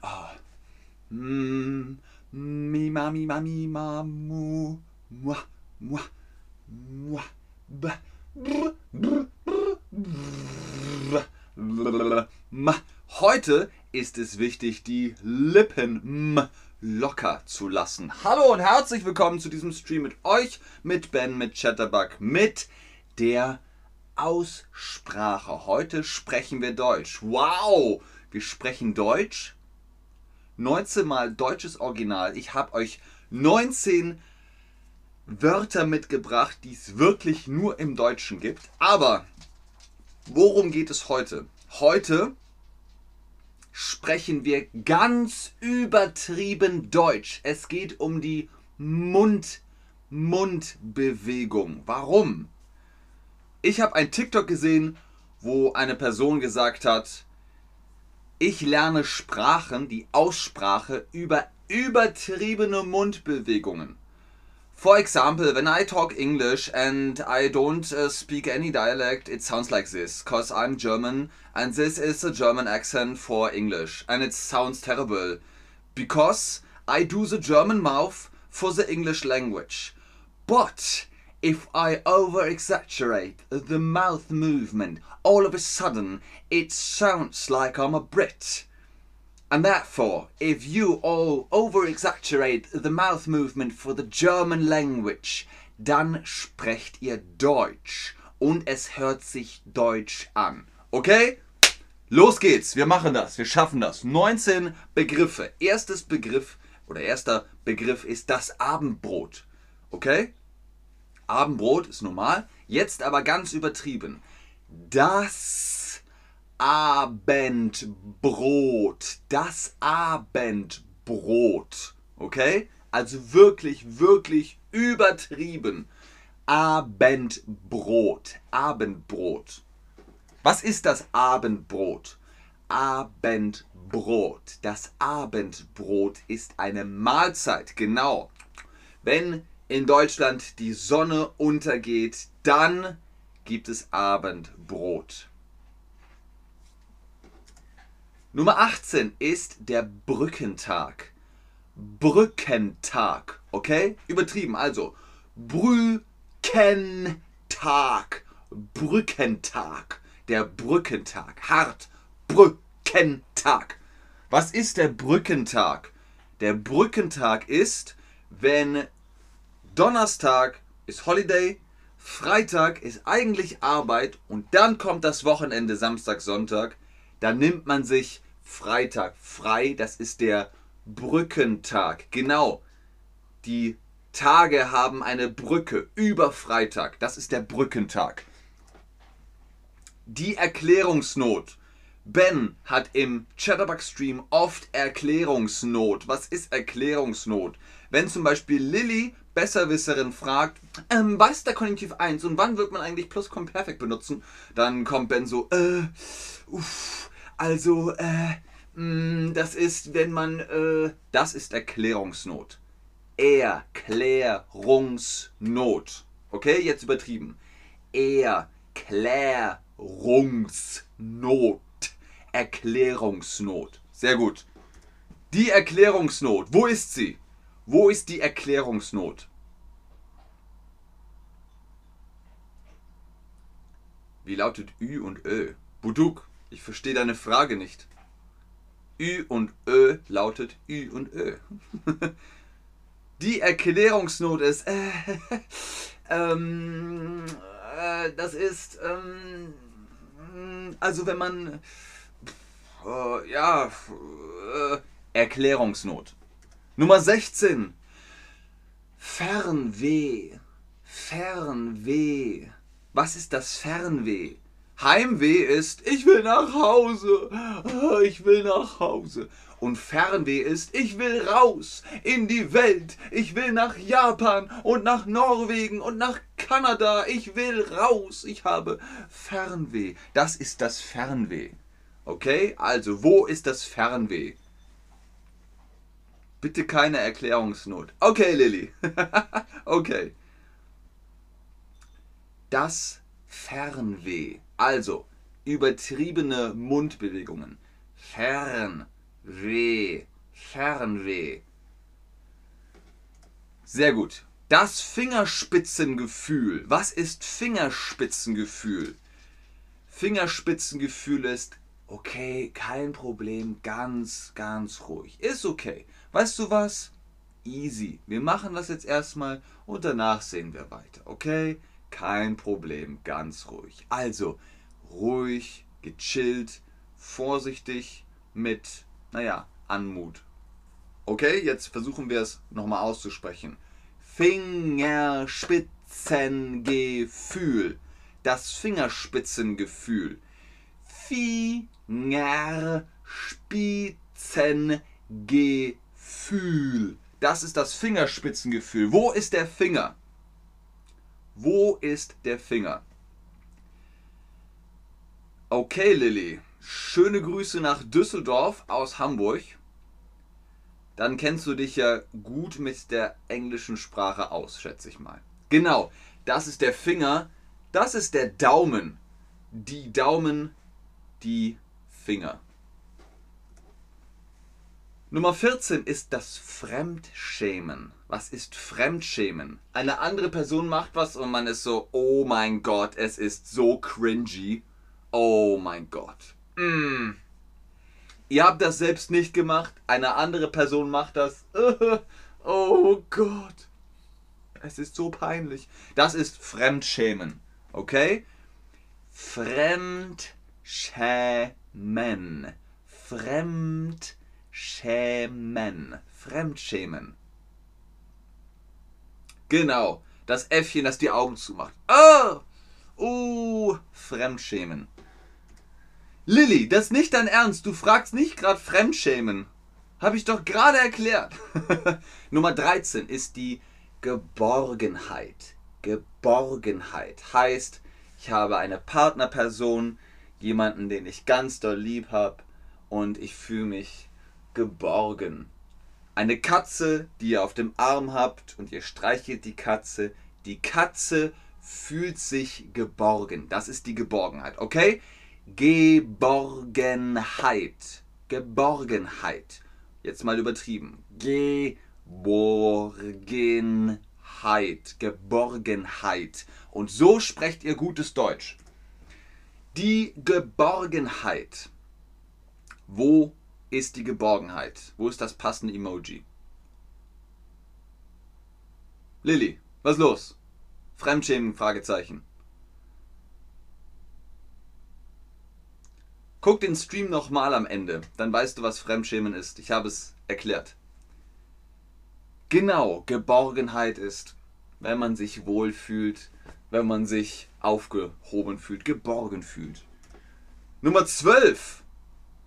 Ah. Mm, Mi ma mi ma mi ma mu mua mua mua ba brr, brr, brr, brr, brr. Ma. Heute ist es wichtig, die Lippen m locker zu lassen. Hallo und herzlich willkommen zu diesem Stream mit euch, mit Ben, mit Chatterbug, mit der Aussprache. Heute sprechen wir Deutsch. Wow! Wir sprechen Deutsch. 19 mal deutsches Original. Ich habe euch 19 Wörter mitgebracht, die es wirklich nur im Deutschen gibt. Aber worum geht es heute? Heute sprechen wir ganz übertrieben Deutsch. Es geht um die Mund Mundbewegung. Warum? Ich habe ein TikTok gesehen, wo eine Person gesagt hat, ich lerne Sprachen, die Aussprache über übertriebene Mundbewegungen. For example, when I talk English and I don't uh, speak any dialect, it sounds like this, cause I'm German and this is a German accent for English and it sounds terrible because I do the German mouth for the English language. But if I over exaggerate the mouth movement, all of a sudden it sounds like I'm a Brit. And therefore, if you all over exaggerate the mouth movement for the German language, dann sprecht ihr Deutsch und es hört sich Deutsch an. Okay? Los geht's, wir machen das, wir schaffen das. 19 Begriffe. Erstes Begriff oder erster Begriff ist das Abendbrot. Okay? Abendbrot ist normal, jetzt aber ganz übertrieben. Das Abendbrot. Das Abendbrot. Okay? Also wirklich, wirklich übertrieben. Abendbrot. Abendbrot. Was ist das Abendbrot? Abendbrot. Das Abendbrot ist eine Mahlzeit. Genau. Wenn in Deutschland die Sonne untergeht, dann gibt es Abendbrot. Nummer 18 ist der Brückentag. Brückentag, okay? Übertrieben, also Brückentag. Brückentag. Der Brückentag. Hart. Brückentag. Was ist der Brückentag? Der Brückentag ist, wenn Donnerstag ist Holiday, Freitag ist eigentlich Arbeit und dann kommt das Wochenende Samstag, Sonntag. Dann nimmt man sich Freitag frei. Das ist der Brückentag. Genau. Die Tage haben eine Brücke über Freitag. Das ist der Brückentag. Die Erklärungsnot. Ben hat im Chatterbug-Stream oft Erklärungsnot. Was ist Erklärungsnot? Wenn zum Beispiel Lilly Besserwisserin fragt, ähm, was ist der Konjunktiv 1 und wann wird man eigentlich Plusquamperfekt benutzen, dann kommt Ben so, äh, uff, also, äh, mh, das ist, wenn man, äh, das ist Erklärungsnot. Erklärungsnot. Okay, jetzt übertrieben. Erklärungsnot. Erklärungsnot. Sehr gut. Die Erklärungsnot. Wo ist sie? Wo ist die Erklärungsnot? Wie lautet Ü und Ö? Buduk, ich verstehe deine Frage nicht. Ü und Ö lautet Ü und Ö. Die Erklärungsnot ist, äh, ähm, äh, das ist, ähm, also wenn man, äh, ja, äh, Erklärungsnot. Nummer 16. Fernweh. Fernweh. Was ist das Fernweh? Heimweh ist, ich will nach Hause. Ich will nach Hause. Und Fernweh ist, ich will raus in die Welt. Ich will nach Japan und nach Norwegen und nach Kanada. Ich will raus. Ich habe Fernweh. Das ist das Fernweh. Okay? Also, wo ist das Fernweh? Bitte keine Erklärungsnot. Okay, Lilly. okay. Das Fernweh. Also übertriebene Mundbewegungen. Fernweh. Fernweh. Sehr gut. Das Fingerspitzengefühl. Was ist Fingerspitzengefühl? Fingerspitzengefühl ist, okay, kein Problem, ganz, ganz ruhig. Ist okay. Weißt du was? Easy. Wir machen das jetzt erstmal und danach sehen wir weiter. Okay? Kein Problem, ganz ruhig. Also, ruhig, gechillt, vorsichtig mit, naja, Anmut. Okay, jetzt versuchen wir es nochmal auszusprechen. Fingerspitzengefühl. Das Fingerspitzengefühl. Fingerspitzengefühl. Das ist das Fingerspitzengefühl. Wo ist der Finger? Wo ist der Finger? Okay, Lilly. Schöne Grüße nach Düsseldorf aus Hamburg. Dann kennst du dich ja gut mit der englischen Sprache aus, schätze ich mal. Genau, das ist der Finger, das ist der Daumen. Die Daumen, die Finger. Nummer 14 ist das Fremdschämen. Was ist Fremdschämen? Eine andere Person macht was und man ist so, oh mein Gott, es ist so cringy. Oh mein Gott. Mm. Ihr habt das selbst nicht gemacht, eine andere Person macht das. Oh Gott. Es ist so peinlich. Das ist Fremdschämen. Okay? Fremdschämen. Fremdschämen. Fremdschämen. Genau. Das Äffchen, das die Augen zumacht. Oh! Uh, Fremdschämen. Lilly, das ist nicht dein Ernst. Du fragst nicht gerade Fremdschämen. Habe ich doch gerade erklärt. Nummer 13 ist die Geborgenheit. Geborgenheit heißt, ich habe eine Partnerperson, jemanden, den ich ganz doll lieb habe und ich fühle mich geborgen. Eine Katze, die ihr auf dem Arm habt und ihr streichelt die Katze. Die Katze fühlt sich geborgen. Das ist die Geborgenheit, okay? Geborgenheit. Geborgenheit. Jetzt mal übertrieben. Geborgenheit. Geborgenheit. Und so sprecht ihr gutes Deutsch. Die Geborgenheit. Wo ist die Geborgenheit? Wo ist das passende Emoji? Lilly, was los? Fremdschämen? Fragezeichen. Guck den Stream nochmal am Ende, dann weißt du, was Fremdschämen ist. Ich habe es erklärt. Genau, Geborgenheit ist, wenn man sich wohlfühlt, wenn man sich aufgehoben fühlt, geborgen fühlt. Nummer 12.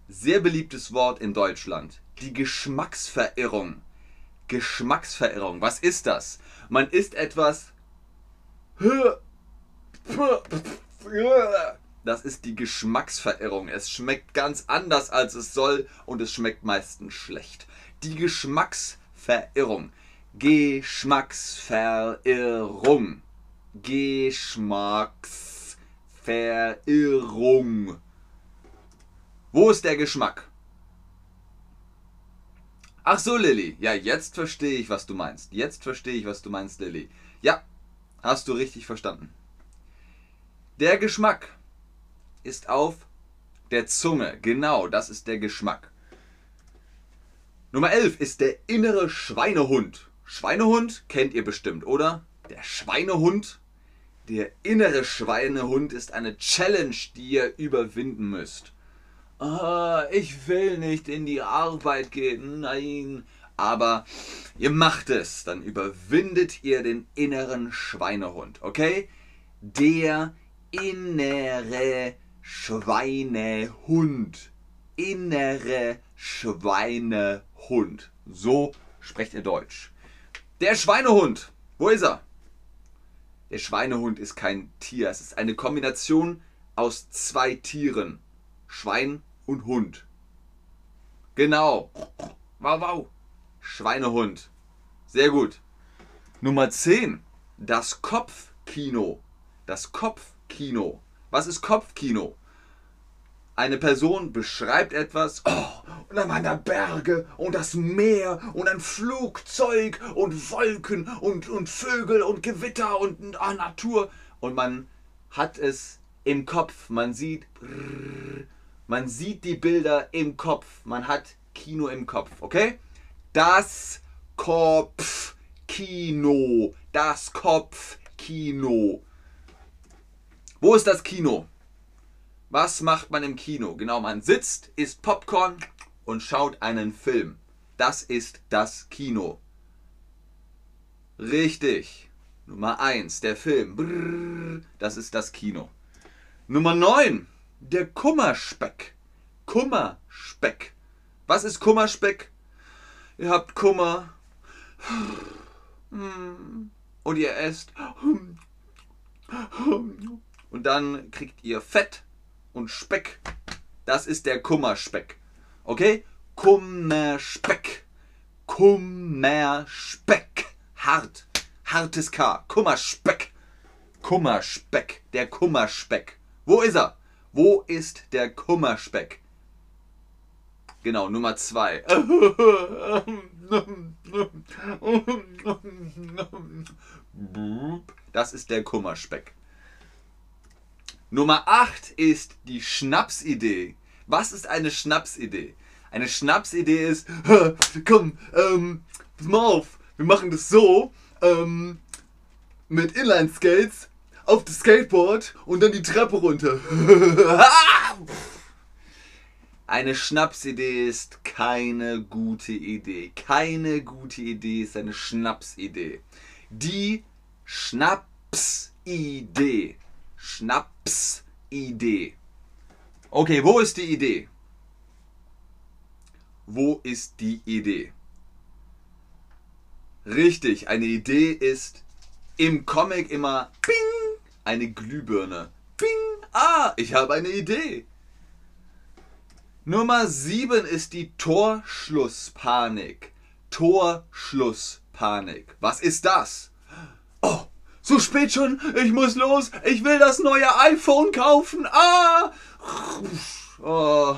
Sehr beliebtes Wort in Deutschland. Die Geschmacksverirrung. Geschmacksverirrung. Was ist das? Man isst etwas das ist die Geschmacksverirrung. Es schmeckt ganz anders, als es soll und es schmeckt meistens schlecht. Die Geschmacksverirrung. Geschmacksverirrung. Geschmacksverirrung. Wo ist der Geschmack? Ach so, Lilly. Ja, jetzt verstehe ich, was du meinst. Jetzt verstehe ich, was du meinst, Lilly. Ja, hast du richtig verstanden. Der Geschmack ist auf der Zunge. Genau, das ist der Geschmack. Nummer 11 ist der innere Schweinehund. Schweinehund kennt ihr bestimmt, oder? Der Schweinehund. Der innere Schweinehund ist eine Challenge, die ihr überwinden müsst. Ah, ich will nicht in die Arbeit gehen, nein. Aber ihr macht es, dann überwindet ihr den inneren Schweinehund, okay? Der innere Schweinehund. Innere Schweinehund. So sprecht ihr Deutsch. Der Schweinehund. Wo ist er? Der Schweinehund ist kein Tier. Es ist eine Kombination aus zwei Tieren. Schwein und Hund. Genau. Wow, wow. Schweinehund. Sehr gut. Nummer 10. Das Kopfkino. Das Kopfkino. Was ist Kopfkino? Eine Person beschreibt etwas, oh, und dann waren da Berge und das Meer und ein Flugzeug und Wolken und, und Vögel und Gewitter und ah, Natur. Und man hat es im Kopf, man sieht, man sieht die Bilder im Kopf, man hat Kino im Kopf, okay? Das Kopfkino, das Kopfkino. Wo ist das Kino? Was macht man im Kino? Genau, man sitzt, isst Popcorn und schaut einen Film. Das ist das Kino. Richtig. Nummer 1, der Film. Brrr, das ist das Kino. Nummer 9, der Kummerspeck. Kummerspeck. Was ist Kummerspeck? Ihr habt Kummer und ihr esst und dann kriegt ihr Fett und Speck. Das ist der Kummerspeck. Okay? Kummerspeck. Kummerspeck. Hart. Hartes K. Kummerspeck. Kummerspeck. Der Kummerspeck. Wo ist er? Wo ist der Kummerspeck? Genau, Nummer zwei. Das ist der Kummerspeck. Nummer 8 ist die Schnapsidee. Was ist eine Schnapsidee? Eine Schnapsidee ist, komm, ähm, pass mal auf, wir machen das so, ähm, mit Inline-Skates auf das Skateboard und dann die Treppe runter. eine Schnapsidee ist keine gute Idee. Keine gute Idee ist eine Schnapsidee. Die Schnapsidee Schnapsidee. Okay, wo ist die Idee? Wo ist die Idee? Richtig, eine Idee ist im Comic immer Bing, eine Glühbirne. Bing, ah, ich habe eine Idee. Nummer 7 ist die Torschlusspanik. Torschlusspanik. Was ist das? Oh, so spät schon, ich muss los, ich will das neue iPhone kaufen. Ah! Oh,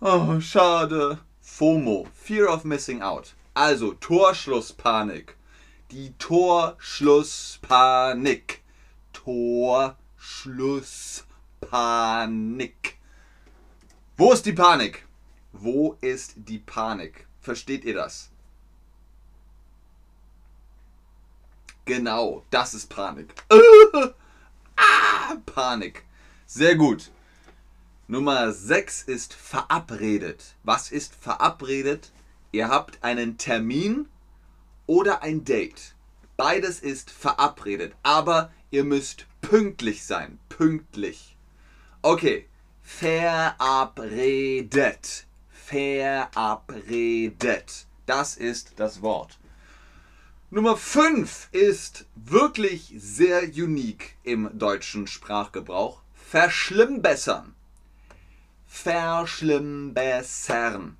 oh schade. FOMO, Fear of Missing Out. Also Torschlusspanik. Die Torschlusspanik. Torschlusspanik. Wo ist die Panik? Wo ist die Panik? Versteht ihr das? Genau, das ist Panik. ah, Panik. Sehr gut. Nummer 6 ist verabredet. Was ist verabredet? Ihr habt einen Termin oder ein Date. Beides ist verabredet, aber ihr müsst pünktlich sein. Pünktlich. Okay, verabredet. Verabredet. Das ist das Wort. Nummer 5 ist wirklich sehr unique im deutschen Sprachgebrauch. Verschlimmbessern. Verschlimmbessern.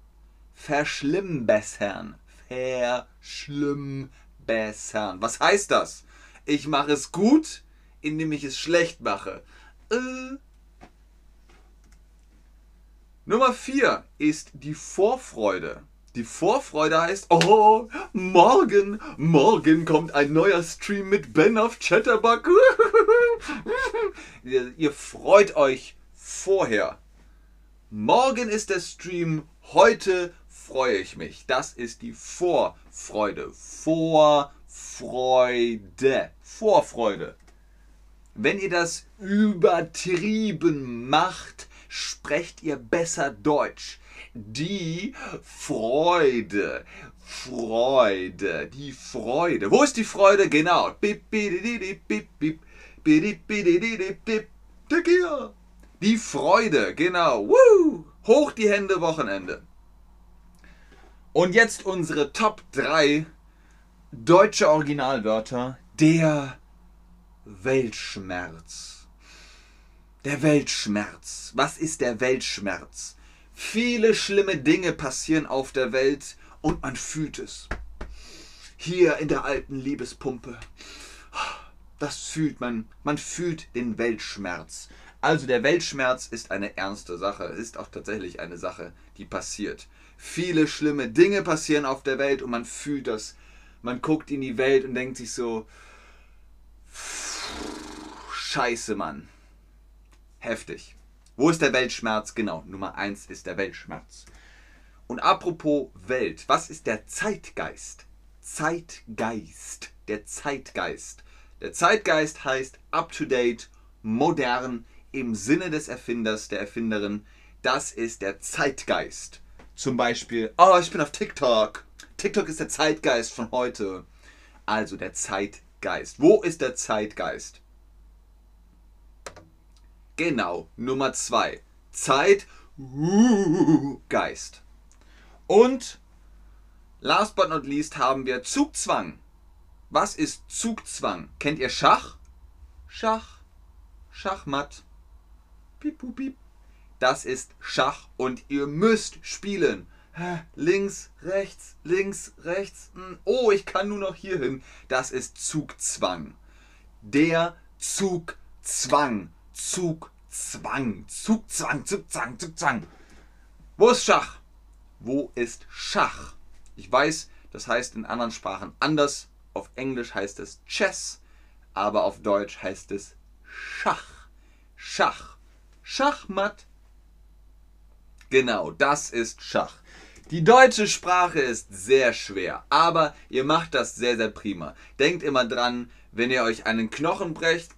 Verschlimmbessern. Verschlimmbessern. Was heißt das? Ich mache es gut, indem ich es schlecht mache. Äh. Nummer 4 ist die Vorfreude. Die Vorfreude heißt, oh, morgen, morgen kommt ein neuer Stream mit Ben auf Chatterbug. ihr, ihr freut euch vorher. Morgen ist der Stream, heute freue ich mich. Das ist die Vorfreude. Vorfreude. Vorfreude. Wenn ihr das übertrieben macht, sprecht ihr besser Deutsch die Freude. Freude, die Freude. Wo ist die Freude? Genau. Die Freude, genau. Woo! Hoch die Hände, Wochenende. Und jetzt unsere Top 3 deutsche Originalwörter. Der Weltschmerz. Der Weltschmerz. Was ist der Weltschmerz? Viele schlimme Dinge passieren auf der Welt und man fühlt es. Hier in der alten Liebespumpe. Das fühlt man. Man fühlt den Weltschmerz. Also der Weltschmerz ist eine ernste Sache, ist auch tatsächlich eine Sache, die passiert. Viele schlimme Dinge passieren auf der Welt und man fühlt das. Man guckt in die Welt und denkt sich so, scheiße Mann. Heftig. Wo ist der Weltschmerz? Genau, Nummer 1 ist der Weltschmerz. Und apropos Welt, was ist der Zeitgeist? Zeitgeist, der Zeitgeist. Der Zeitgeist heißt up-to-date, modern, im Sinne des Erfinders, der Erfinderin. Das ist der Zeitgeist. Zum Beispiel, oh, ich bin auf TikTok. TikTok ist der Zeitgeist von heute. Also der Zeitgeist. Wo ist der Zeitgeist? Genau, Nummer zwei. Zeitgeist. Und last but not least haben wir Zugzwang. Was ist Zugzwang? Kennt ihr Schach? Schach. Schachmatt. Piep, piep. Das ist Schach und ihr müsst spielen. Links, rechts, links, rechts. Hm, oh, ich kann nur noch hier hin. Das ist Zugzwang. Der Zugzwang. Zugzwang. Zugzwang, Zugzwang, Zugzwang. Wo ist Schach? Wo ist Schach? Ich weiß, das heißt in anderen Sprachen anders. Auf Englisch heißt es Chess, aber auf Deutsch heißt es Schach. Schach. Schachmatt. Genau, das ist Schach. Die deutsche Sprache ist sehr schwer, aber ihr macht das sehr, sehr prima. Denkt immer dran, wenn ihr euch einen Knochen brecht,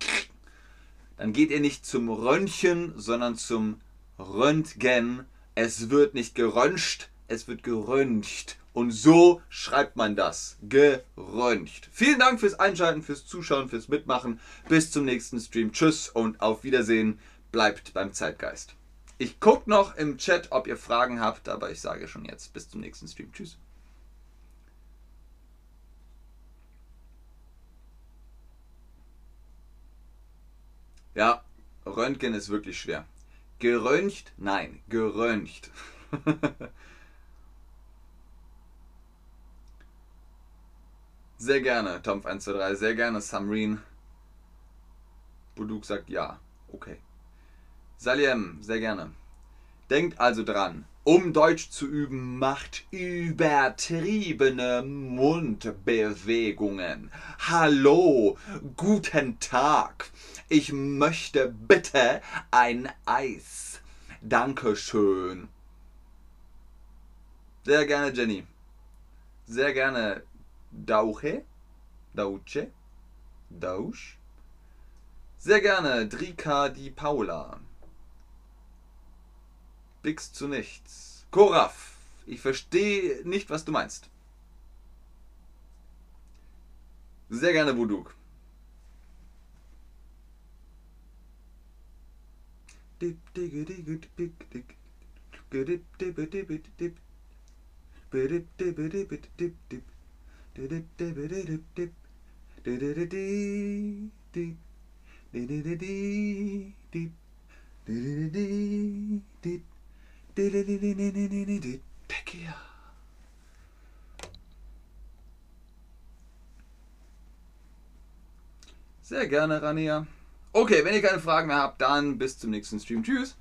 dann geht ihr nicht zum Röntgen, sondern zum Röntgen. Es wird nicht geröntgt, es wird geröntgt. Und so schreibt man das. Geröntgt. Vielen Dank fürs Einschalten, fürs Zuschauen, fürs Mitmachen. Bis zum nächsten Stream. Tschüss und auf Wiedersehen. Bleibt beim Zeitgeist. Ich gucke noch im Chat, ob ihr Fragen habt, aber ich sage schon jetzt. Bis zum nächsten Stream. Tschüss. Ja, Röntgen ist wirklich schwer. Geröntgt? Nein, geröntgt. Sehr gerne, Tomf123. Sehr gerne, Samreen. Buduk sagt ja. Okay. Saliem, sehr gerne. Denkt also dran, um Deutsch zu üben, macht übertriebene Mundbewegungen. Hallo, guten Tag. Ich möchte bitte ein Eis. Dankeschön. Sehr gerne, Jenny. Sehr gerne, Dauche. Dauche. Dausch. Sehr gerne, Drika Di Paula. Bix zu nichts. Koraf, ich verstehe nicht, was du meinst. Sehr gerne, Buduk. Tequila. Sehr gerne, Rania. Okay, wenn ihr keine Fragen mehr habt, dann bis zum nächsten Stream. Tschüss.